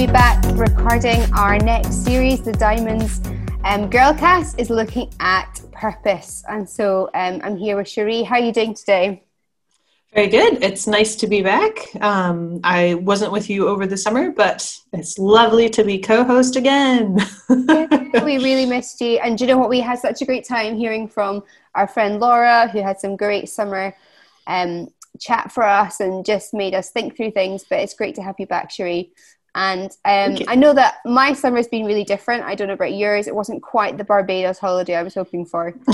be back recording our next series, The Diamonds um, Girlcast is looking at purpose. And so um, I'm here with Cherie. How are you doing today? Very good. It's nice to be back. Um, I wasn't with you over the summer, but it's lovely to be co host again. yeah, we really missed you. And you know what? We had such a great time hearing from our friend Laura, who had some great summer um, chat for us and just made us think through things. But it's great to have you back, Cherie. And um, I know that my summer has been really different. I don't know about yours. It wasn't quite the Barbados holiday I was hoping for.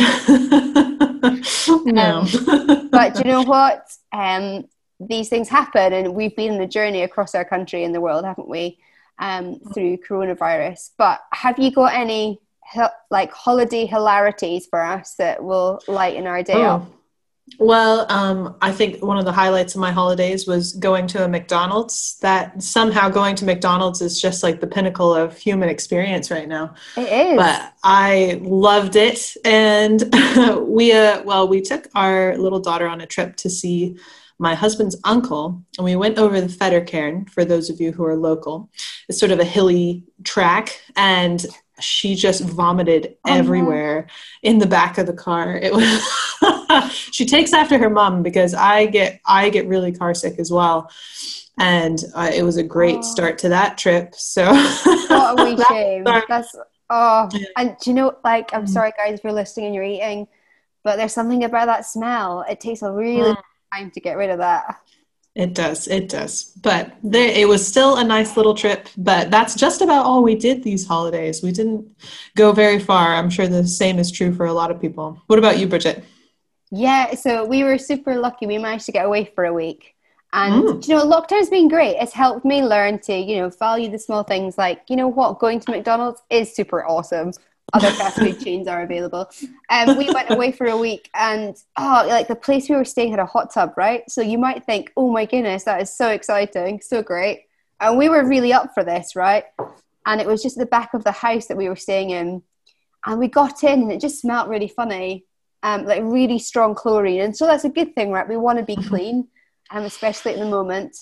no. Um, but you know what? Um, these things happen, and we've been on the journey across our country and the world, haven't we? Um, through coronavirus. But have you got any like holiday hilarities for us that will lighten our day oh. up? Well, um, I think one of the highlights of my holidays was going to a McDonald's. That somehow going to McDonald's is just like the pinnacle of human experience right now. It is. But I loved it, and we uh, well, we took our little daughter on a trip to see my husband's uncle, and we went over the Fettercairn. For those of you who are local, it's sort of a hilly track, and she just vomited oh, everywhere no. in the back of the car. It was she takes after her mom because I get I get really car sick as well. And uh, it was a great oh. start to that trip. So what a wee shame. That's oh and do you know like I'm mm. sorry guys if you're listening and you're eating, but there's something about that smell. It takes a really mm. time to get rid of that. It does. It does. But there, it was still a nice little trip. But that's just about all we did these holidays. We didn't go very far. I'm sure the same is true for a lot of people. What about you, Bridget? Yeah, so we were super lucky. We managed to get away for a week. And mm. you know, lockdown's been great. It's helped me learn to, you know, value the small things like, you know what, going to McDonald's is super awesome other fast food chains are available. Um, we went away for a week, and oh, like the place we were staying had a hot tub, right? So you might think, oh my goodness, that is so exciting, so great. And we were really up for this, right? And it was just the back of the house that we were staying in, and we got in, and it just smelled really funny, um, like really strong chlorine. And so that's a good thing, right? We want to be clean, um, especially at the moment.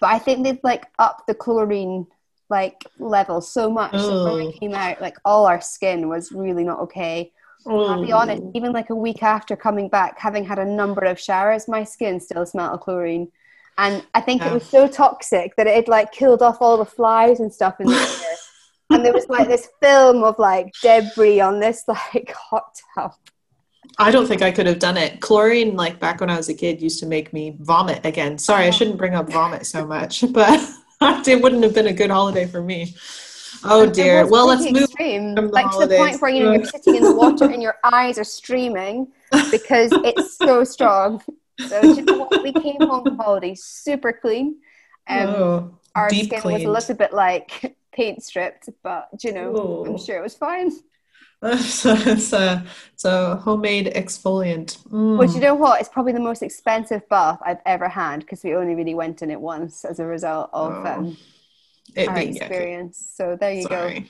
But I think they've like upped the chlorine like level so much so when we came out like all our skin was really not okay I'll be honest even like a week after coming back having had a number of showers my skin still smelled of chlorine and I think yeah. it was so toxic that it had like killed off all the flies and stuff in the air and there was like this film of like debris on this like hot tub I don't think I could have done it. Chlorine, like back when I was a kid, used to make me vomit again. Sorry, I shouldn't bring up vomit so much, but it wouldn't have been a good holiday for me. Oh dear. Well, let's move extreme. like to the point where you know you're sitting in the water and your eyes are streaming because it's so strong. So you know? We came home from holiday super clean. Um, oh, our skin cleaned. was a little bit like paint stripped, but you know, oh. I'm sure it was fine. so it's a, it's a homemade exfoliant. Mm. But you know what? It's probably the most expensive bath I've ever had because we only really went in it once as a result of oh. um, our experience. So there you Sorry. go.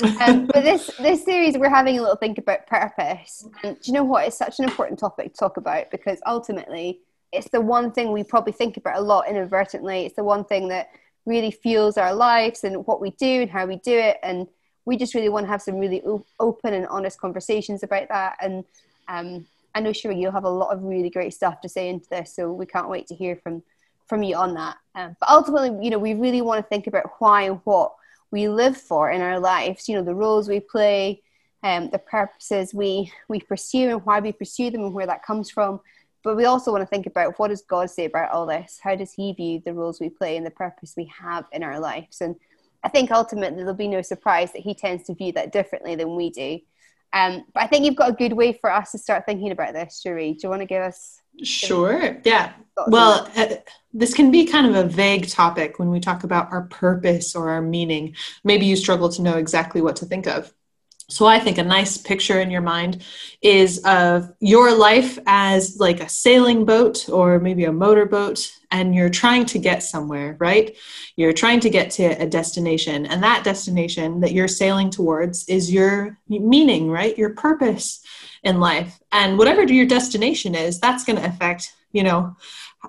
um, but this this series we're having a little think about purpose. And do you know what? It's such an important topic to talk about because ultimately it's the one thing we probably think about a lot inadvertently. It's the one thing that really fuels our lives and what we do and how we do it and we just really want to have some really o- open and honest conversations about that. And um, I know, sure, you'll have a lot of really great stuff to say into this, so we can't wait to hear from from you on that. Um, but ultimately, you know, we really want to think about why and what we live for in our lives. You know, the roles we play, um, the purposes we we pursue, and why we pursue them, and where that comes from. But we also want to think about what does God say about all this? How does He view the roles we play and the purpose we have in our lives? And I think ultimately there'll be no surprise that he tends to view that differently than we do. Um, but I think you've got a good way for us to start thinking about this, Cherie. Do you want to give us? Sure. Yeah. Well, uh, this can be kind of a vague topic when we talk about our purpose or our meaning. Maybe you struggle to know exactly what to think of. So I think a nice picture in your mind is of your life as like a sailing boat or maybe a motorboat, and you're trying to get somewhere, right? You're trying to get to a destination, and that destination that you're sailing towards is your meaning, right? Your purpose. in life. And whatever your destination is, that's going to affect, you know,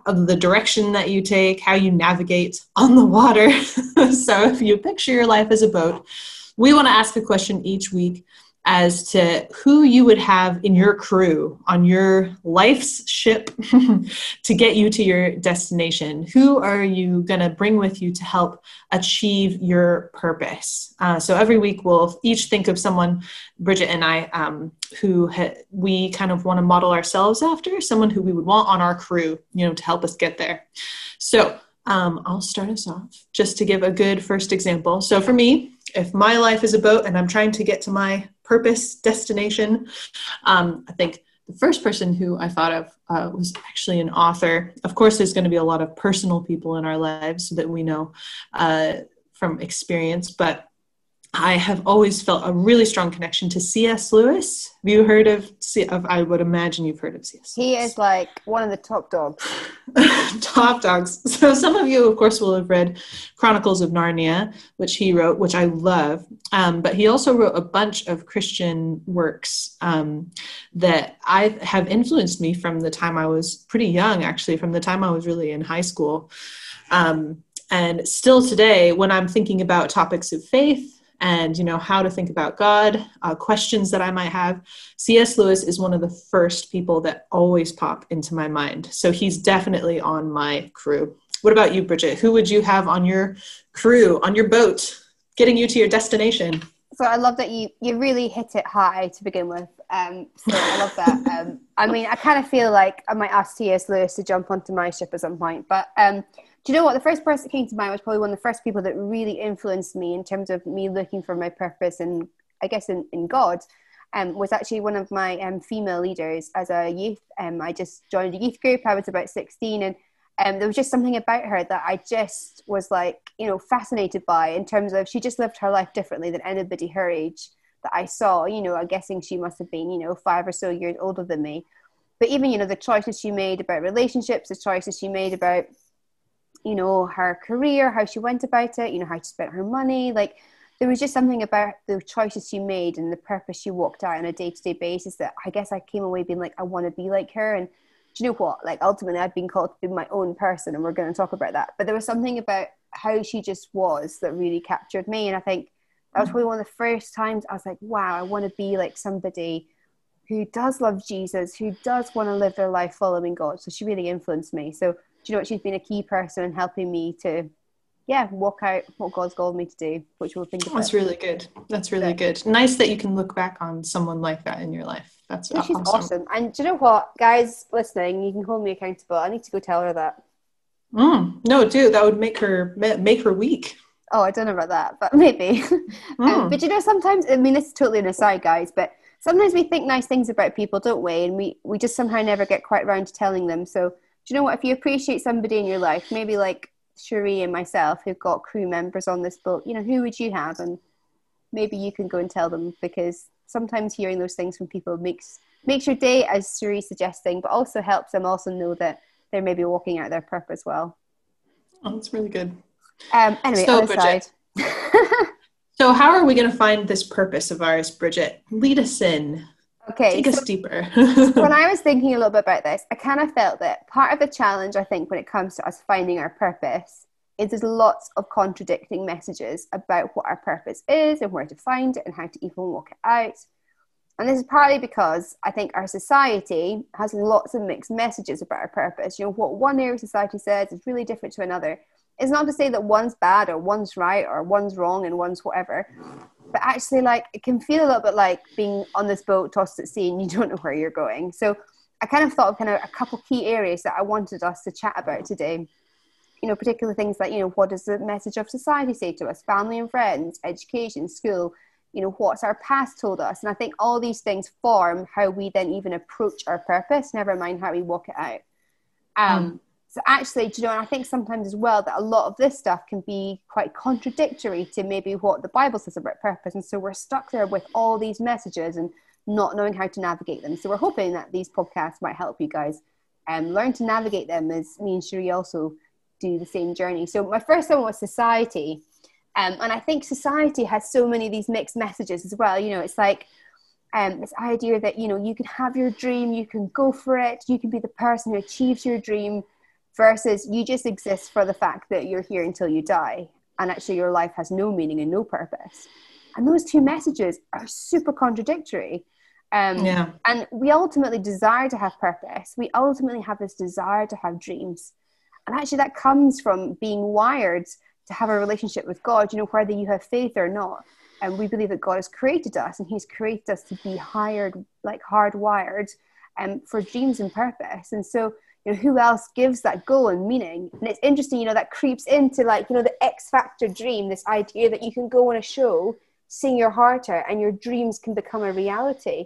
the direction that you take, how you navigate on the water. so if you picture your life as a boat, we want to ask a question each week as to who you would have in your crew on your life's ship to get you to your destination. Who are you going to bring with you to help achieve your purpose? Uh, so every week we'll each think of someone, Bridget and I, um, who ha- we kind of want to model ourselves after, someone who we would want on our crew, you know, to help us get there. So um, I'll start us off just to give a good first example. So for me, if my life is a boat and I'm trying to get to my purpose, destination. Um, I think the first person who I thought of uh, was actually an author. Of course, there's going to be a lot of personal people in our lives that we know uh, from experience, but I have always felt a really strong connection to C.S. Lewis. Have you heard of, C- of I would imagine you've heard of C.S. He is like one of the top dogs. top dogs. So some of you, of course, will have read Chronicles of Narnia, which he wrote, which I love. Um, but he also wrote a bunch of Christian works um, that I have influenced me from the time I was pretty young, actually, from the time I was really in high school. Um, and still today, when I'm thinking about topics of faith, and you know how to think about god uh, questions that i might have. Cs lewis is one of the first people that always pop into my mind. So he's definitely on my crew. What about you bridget? Who would you have on your crew on your boat getting you to your destination? So i love that you you really hit it high to begin with. Um, so i love that. Um, i mean i kind of feel like i might ask cs lewis to jump onto my ship at some point but um, do you know what? The first person that came to mind was probably one of the first people that really influenced me in terms of me looking for my purpose and I guess in, in God. Um, was actually one of my um, female leaders as a youth. Um, I just joined a youth group. I was about 16, and um, there was just something about her that I just was like, you know, fascinated by in terms of she just lived her life differently than anybody her age that I saw. You know, I'm guessing she must have been, you know, five or so years older than me. But even, you know, the choices she made about relationships, the choices she made about you know her career how she went about it you know how she spent her money like there was just something about the choices she made and the purpose she walked out on a day-to-day basis that i guess i came away being like i want to be like her. And do you know what? Like ultimately i've been called to be my own person and we're going to talk about that. But there was something about how she just was that really captured me. And i think that was mm. probably one of the first times i was like wow i want to be like somebody who does love jesus who does want to live their life following god. So she really influenced me. So do you know what? She's been a key person in helping me to, yeah, walk out what God's called me to do, which we'll think about. That's really good. That's really good. Nice that you can look back on someone like that in your life. That's yeah, she's awesome. And do you know what, guys listening, you can hold me accountable. I need to go tell her that. Mm, no, dude, that would make her make her weak. Oh, I don't know about that, but maybe. Mm. um, but you know, sometimes I mean, this is totally an aside, guys, but sometimes we think nice things about people, don't we? And we we just somehow never get quite around to telling them. So you know what? If you appreciate somebody in your life, maybe like Cherie and myself, who've got crew members on this boat, you know, who would you have? And maybe you can go and tell them because sometimes hearing those things from people makes makes your day, as Cherie's suggesting, but also helps them also know that they're maybe walking out their purpose well. Oh, that's really good. Um, anyway, so, Bridget, so how are we going to find this purpose of ours, Bridget? Lead us in. Okay. Take so us deeper. when I was thinking a little bit about this, I kind of felt that part of the challenge, I think, when it comes to us finding our purpose, is there's lots of contradicting messages about what our purpose is and where to find it and how to even walk it out. And this is partly because I think our society has lots of mixed messages about our purpose. You know, what one area of society says is really different to another. It's not to say that one's bad or one's right or one's wrong and one's whatever but actually like it can feel a little bit like being on this boat tossed at sea and you don't know where you're going. So i kind of thought of kind of a couple key areas that i wanted us to chat about today. You know particular things like you know what does the message of society say to us? Family and friends education school you know what's our past told us? And i think all these things form how we then even approach our purpose never mind how we walk it out. Um, mm. So actually, you know, and I think sometimes as well that a lot of this stuff can be quite contradictory to maybe what the Bible says about purpose. And so we're stuck there with all these messages and not knowing how to navigate them. So we're hoping that these podcasts might help you guys um, learn to navigate them as me and Cherie also do the same journey. So my first one was society. Um, and I think society has so many of these mixed messages as well. You know, it's like um, this idea that you know you can have your dream you can go for it you can be the person who achieves your dream versus you just exist for the fact that you're here until you die and actually your life has no meaning and no purpose. And those two messages are super contradictory. Um, yeah. and we ultimately desire to have purpose. We ultimately have this desire to have dreams. And actually that comes from being wired to have a relationship with god you know whether you have faith or not. And we believe that god has created us and he's created us to be hired like hardwired um, for dreams and purpose. And so you know who else gives that goal and meaning and it's interesting you know that creeps into like you know the x factor dream this idea that you can go on a show sing your heart out and your dreams can become a reality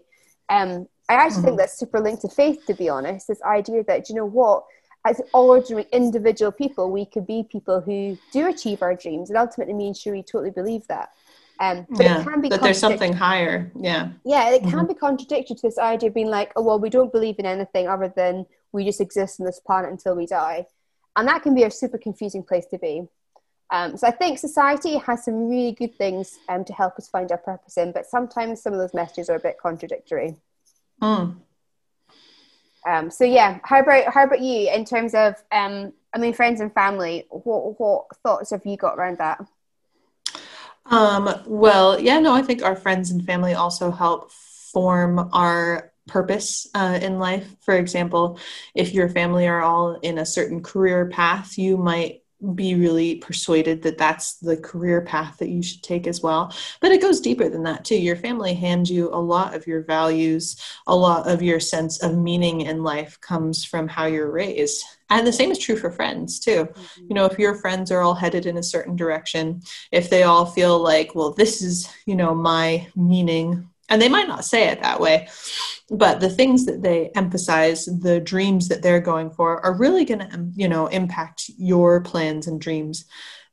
um i actually mm-hmm. think that's super linked to faith to be honest this idea that you know what as ordinary individual people we could be people who do achieve our dreams and ultimately me and Cherie totally believe that um, but yeah, it can be that there's something higher. Yeah. Yeah, it can mm-hmm. be contradictory to this idea of being like, oh, well, we don't believe in anything other than we just exist on this planet until we die. And that can be a super confusing place to be. Um, so I think society has some really good things um, to help us find our purpose in, but sometimes some of those messages are a bit contradictory. Mm. Um, so yeah, how about how about you in terms of um, I mean friends and family? What what thoughts have you got around that? Um, well, yeah, no, I think our friends and family also help form our purpose uh, in life. For example, if your family are all in a certain career path, you might be really persuaded that that's the career path that you should take as well. But it goes deeper than that too. Your family hands you a lot of your values, a lot of your sense of meaning in life comes from how you're raised. And the same is true for friends too. Mm-hmm. You know, if your friends are all headed in a certain direction, if they all feel like, well, this is, you know, my meaning, and they might not say it that way, but the things that they emphasize the dreams that they're going for are really going to um, you know impact your plans and dreams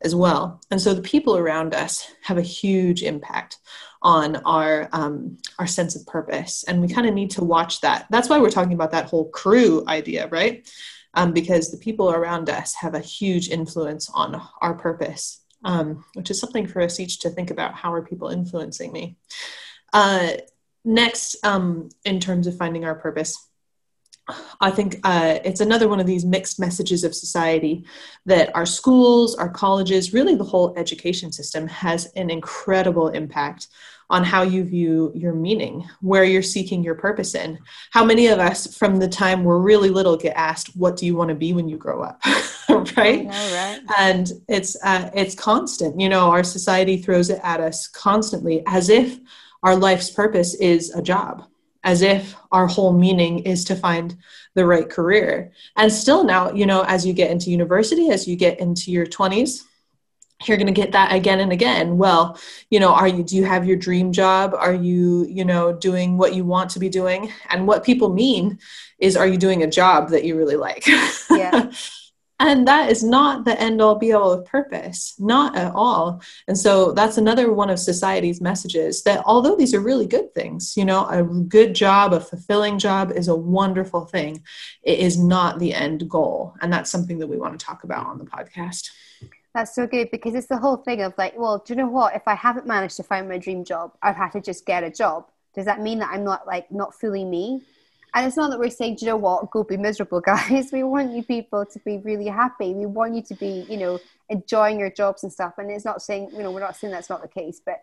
as well. And so the people around us have a huge impact on our um, our sense of purpose and we kind of need to watch that. That's why we're talking about that whole crew idea right? Um, because the people around us have a huge influence on our purpose um, which is something for us each to think about how are people influencing me? Uh, next um, in terms of finding our purpose I think uh, it's another one of these mixed messages of society that our schools, our colleges, really the whole education system has an incredible impact on how you view your meaning, where you're seeking your purpose in. How many of us from the time we're really little get asked, "What do you want to be when you grow up?" right? Know, right? And it's uh, it's constant. You know, our society throws it at us constantly as if our life's purpose is a job as if our whole meaning is to find the right career. And still now you know as you get into university as you get into your 20s you're going to get that again and again. Well you know are you do you have your dream job? Are you you know doing what you want to be doing? And what people mean is are you doing a job that you really like? Yeah And that is not the end all be all of purpose, not at all. And so that's another one of society's messages that although these are really good things, you know, a good job, a fulfilling job is a wonderful thing. It is not the end goal. And that's something that we want to talk about on the podcast. That's so good because it's the whole thing of like, well, do you know what? If I haven't managed to find my dream job, I've had to just get a job. Does that mean that I'm not like not fully me? And it's not that we're saying, you know what, go be miserable, guys. We want you people to be really happy. We want you to be, you know, enjoying your jobs and stuff. And it's not saying, you know, we're not saying that's not the case, but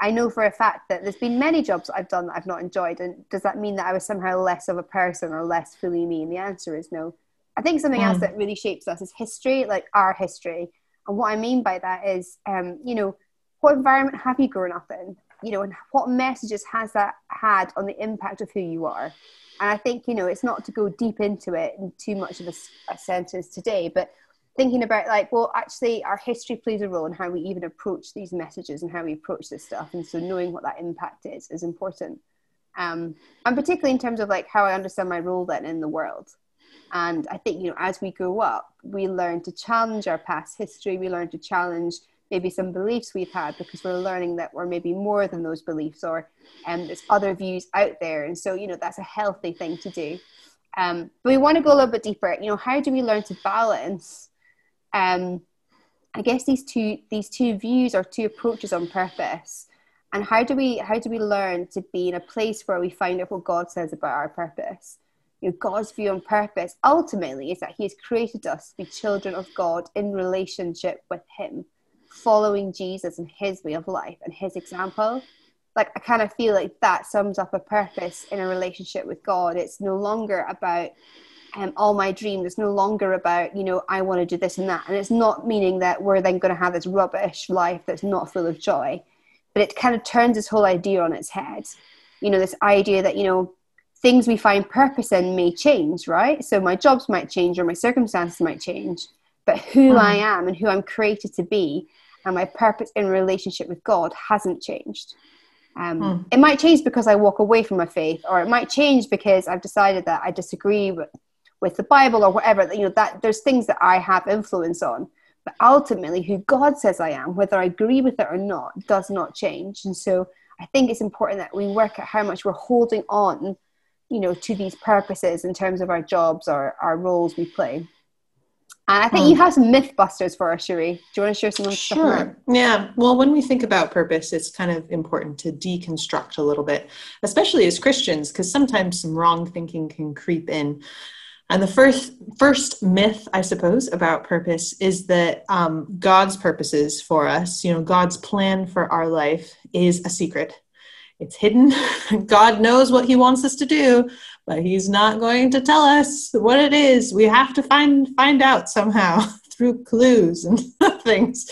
I know for a fact that there's been many jobs I've done that I've not enjoyed. And does that mean that I was somehow less of a person or less fully me? And the answer is no. I think something mm. else that really shapes us is history, like our history. And what I mean by that is, um, you know, what environment have you grown up in? You know, and what messages has that had on the impact of who you are? And I think, you know, it's not to go deep into it in too much of a, a sentence today, but thinking about like, well, actually, our history plays a role in how we even approach these messages and how we approach this stuff. And so knowing what that impact is is important. Um, and particularly in terms of like how I understand my role then in the world. And I think, you know, as we grow up, we learn to challenge our past history, we learn to challenge maybe some beliefs we've had because we're learning that we're maybe more than those beliefs or um, there's other views out there. And so you know that's a healthy thing to do. Um, but we want to go a little bit deeper. You know how do we learn to balance um, i guess these two these two views or two approaches on purpose? And how do we how do we learn to be in a place where we find out what god says about our purpose? You know, god's view on purpose ultimately is that he has created us to be children of god in relationship with him following jesus and his way of life and his example like i kind of feel like that sums up a purpose in a relationship with god it's no longer about um, all my dreams it's no longer about you know i want to do this and that and it's not meaning that we're then going to have this rubbish life that's not full of joy but it kind of turns this whole idea on its head. You know, this idea that, you know, things we find purpose in may change, right? So my jobs might change or my circumstances might change, but who mm. I am and who I'm created to be and my purpose in relationship with God hasn't changed. Um, mm. It might change because I walk away from my faith, or it might change because I've decided that I disagree with, with the Bible or whatever. You know that there's things that I have influence on, but ultimately, who God says I am, whether I agree with it or not, does not change. And so I think it's important that we work at how much we're holding on, you know, to these purposes in terms of our jobs or our roles we play. And I think you hmm. have some myth busters for us, Cherie. Do you want to share some of Sure. Yeah. Well, when we think about purpose, it's kind of important to deconstruct a little bit, especially as Christians, because sometimes some wrong thinking can creep in. And the first first myth, I suppose, about purpose is that um, God's purposes for us, you know, God's plan for our life is a secret. It's hidden. God knows what He wants us to do, but He's not going to tell us what it is. We have to find find out somehow through clues and things.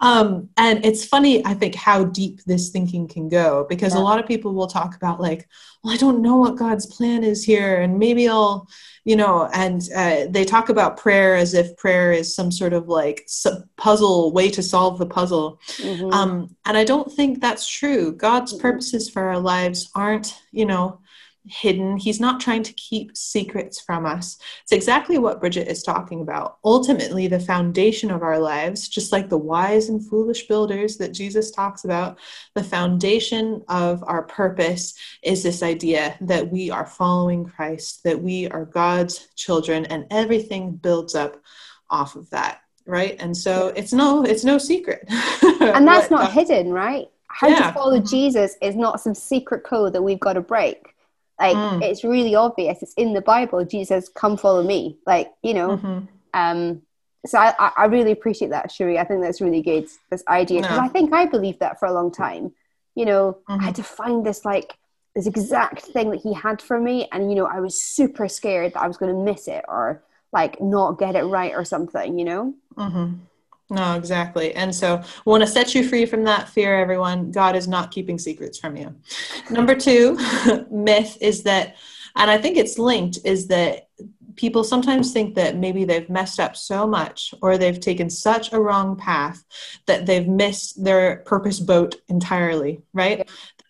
Um, and it's funny, I think, how deep this thinking can go because yeah. a lot of people will talk about like, well, I don't know what God's plan is here, and maybe I'll you know, and uh, they talk about prayer as if prayer is some sort of like puzzle way to solve the puzzle. Mm-hmm. Um, and I don't think that's true. God's mm-hmm. purposes for our lives aren't, you know, hidden. He's not trying to keep secrets from us. It's exactly what Bridget is talking about. Ultimately, the foundation of our lives, just like the wise and foolish builders that Jesus talks about, the foundation of our purpose is this idea that we are following Christ, that we are God's children, and everything builds up off of that. Right. And so it's no, it's no secret. and that's not hidden, right? How yeah. to follow mm-hmm. Jesus is not some secret code that we've got to break like mm. it's really obvious. It's in the Bible. Jesus, come follow me. Like you know. Mm-hmm. Um, so I, I really appreciate that, Cherie. I think that's really good. This idea because I think I believed that for a long time. You know, mm-hmm. I had mm-hmm. to find this like this exact thing that he had for me, and you know, I was super scared that I was going to miss it or like not get it right or something. You know. Mm-hmm. No, exactly. And so we want to set you free from that fear, everyone. God is not keeping secrets from you. Number two myth is that, and I think it's linked, is that people sometimes think that maybe they've messed up so much or they've taken such a wrong path that they've missed their purpose boat entirely, right? Yeah.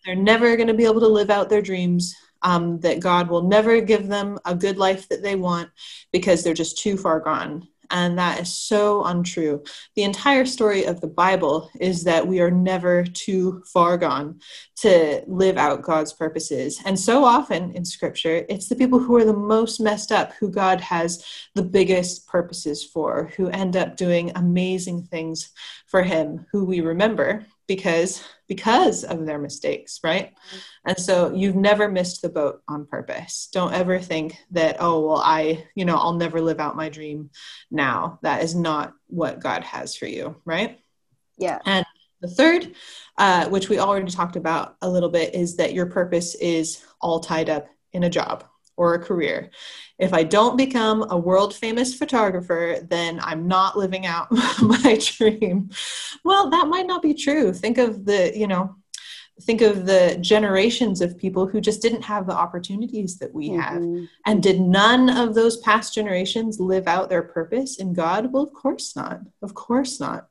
They're never going to be able to live out their dreams. Um, that God will never give them a good life that they want because they're just too far gone. And that is so untrue. The entire story of the Bible is that we are never too far gone to live out God's purposes. And so often in scripture, it's the people who are the most messed up who God has the biggest purposes for, who end up doing amazing things for Him, who we remember because because of their mistakes right? And so you've never missed the boat on purpose. Don't ever think that oh well i you know i'll never live out my dream now. That is not what god has for you right? Yeah. And the third uh, which we already talked about a little bit is that your purpose is all tied up in a job or a career. If I don't become a world famous photographer, then I'm not living out my dream. Well, that might not be true. Think of the, you know, think of the generations of people who just didn't have the opportunities that we have. Mm-hmm. And did none of those past generations live out their purpose in God? Well, of course not. Of course not.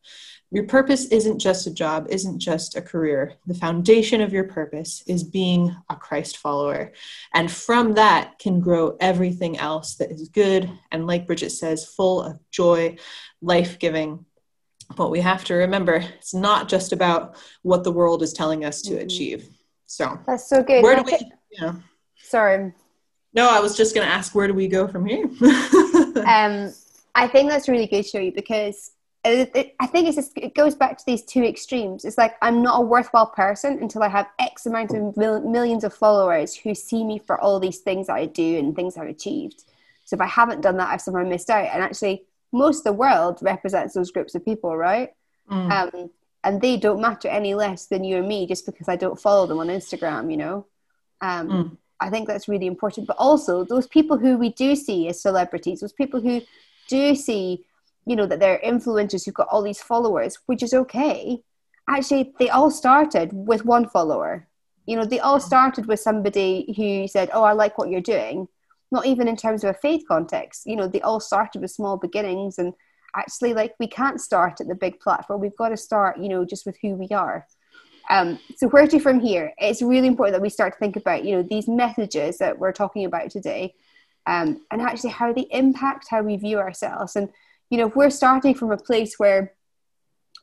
Your purpose isn't just a job, isn't just a career. The foundation of your purpose is being a Christ follower. And from that can grow everything else that is good and, like Bridget says, full of joy, life giving. But we have to remember it's not just about what the world is telling us to mm-hmm. achieve. So that's so good. Where do we, yeah. Sorry. No, I was just going to ask, where do we go from here? um, I think that's really good, Cherie, because it, it, I think it's just, it goes back to these two extremes. It's like I'm not a worthwhile person until I have X amount of mil- millions of followers who see me for all these things that I do and things I've achieved. So if I haven't done that, I've somehow missed out. And actually, most of the world represents those groups of people, right? Mm. Um, and they don't matter any less than you or me just because I don't follow them on Instagram, you know. Um, mm. I think that's really important. But also, those people who we do see as celebrities, those people who do see you know that they're influencers who've got all these followers which is okay. Actually they all started with one follower. You know they all started with somebody who said oh i like what you're doing. Not even in terms of a faith context. You know they all started with small beginnings and actually like we can't start at the big platform. We've got to start you know just with who we are. Um, so where to from here? It's really important that we start to think about you know these messages that we're talking about today um, and actually how they impact how we view ourselves. And you know, if we're starting from a place where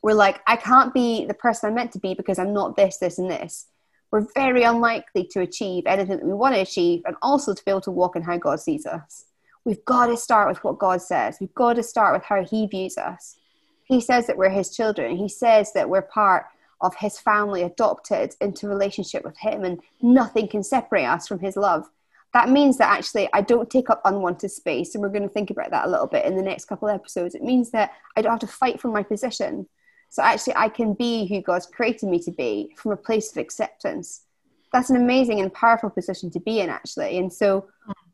we're like, I can't be the person I'm meant to be because I'm not this, this, and this, we're very unlikely to achieve anything that we want to achieve and also to be able to walk in how God sees us. We've got to start with what God says. We've got to start with how He views us. He says that we're His children. He says that we're part of His family, adopted into relationship with Him, and nothing can separate us from His love that means that actually I don't take up unwanted space. And we're going to think about that a little bit in the next couple of episodes. It means that I don't have to fight for my position. So actually, I can be who God's created me to be from a place of acceptance. That's an amazing and powerful position to be in, actually. And so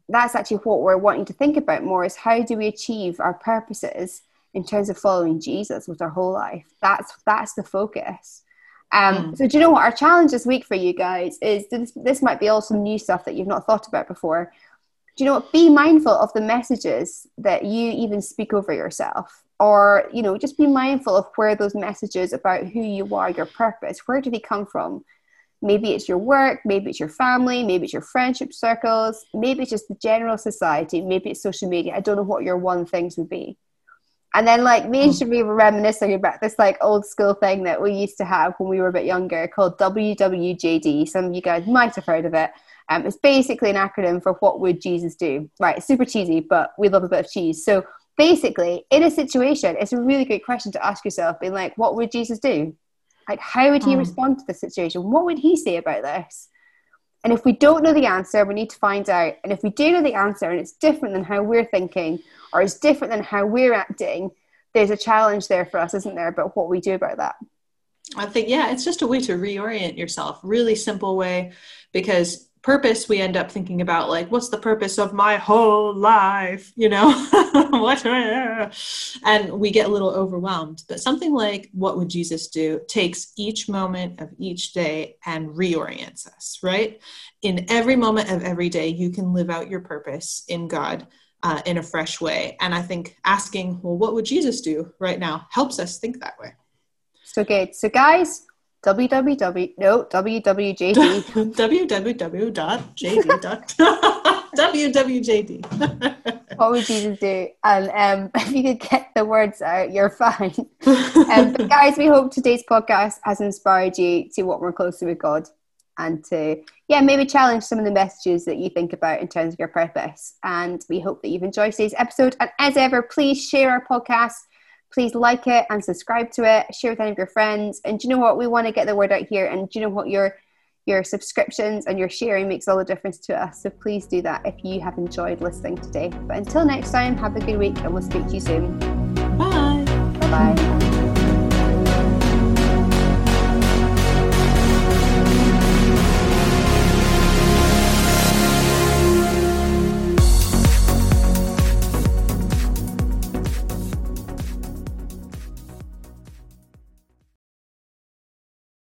that's actually what we're wanting to think about more is how do we achieve our purposes in terms of following Jesus with our whole life? That's that's the focus. Um, mm. So, do you know what our challenge this week for you guys is? This, this might be all some new stuff that you've not thought about before. Do you know what? Be mindful of the messages that you even speak over yourself, or you know, just be mindful of where those messages about who you are, your purpose, where do they come from? Maybe it's your work, maybe it's your family, maybe it's your friendship circles, maybe it's just the general society, maybe it's social media. I don't know what your one things would be. And then like me and hmm. Cherie were reminiscing about this like old school thing that we used to have when we were a bit younger called WWJD. Some of you guys might have heard of it. Um, it's basically an acronym for what would Jesus do? Right, super cheesy, but we love a bit of cheese. So basically, in a situation, it's a really good question to ask yourself, being like, what would Jesus do? Like, how would he mm. respond to the situation? What would he say about this? And if we don't know the answer, we need to find out. And if we do know the answer and it's different than how we're thinking, or is different than how we're acting, there's a challenge there for us, isn't there, about what we do about that? I think, yeah, it's just a way to reorient yourself. Really simple way because purpose we end up thinking about like what's the purpose of my whole life you know what and we get a little overwhelmed but something like what would jesus do takes each moment of each day and reorients us right in every moment of every day you can live out your purpose in god uh, in a fresh way. And I think asking, well, what would Jesus do right now helps us think that way. So good. So guys, www no wwjd www.jd wwjd what would jesus do? And um, if you could get the words out you're fine. Um, but guys we hope today's podcast has inspired you to walk more closely with god and to yeah maybe challenge some of the messages that you think about in terms of your purpose. And we hope that you've enjoyed today's episode. And as ever please share our podcast please like it and subscribe to it share with any of your friends. And do you know what? We want to get the word out here and do you know what? Your your subscriptions and your sharing makes all the difference to us. So please do that if you have enjoyed listening today. But until next time have a good week and we'll speak to you soon. Bye. Bye bye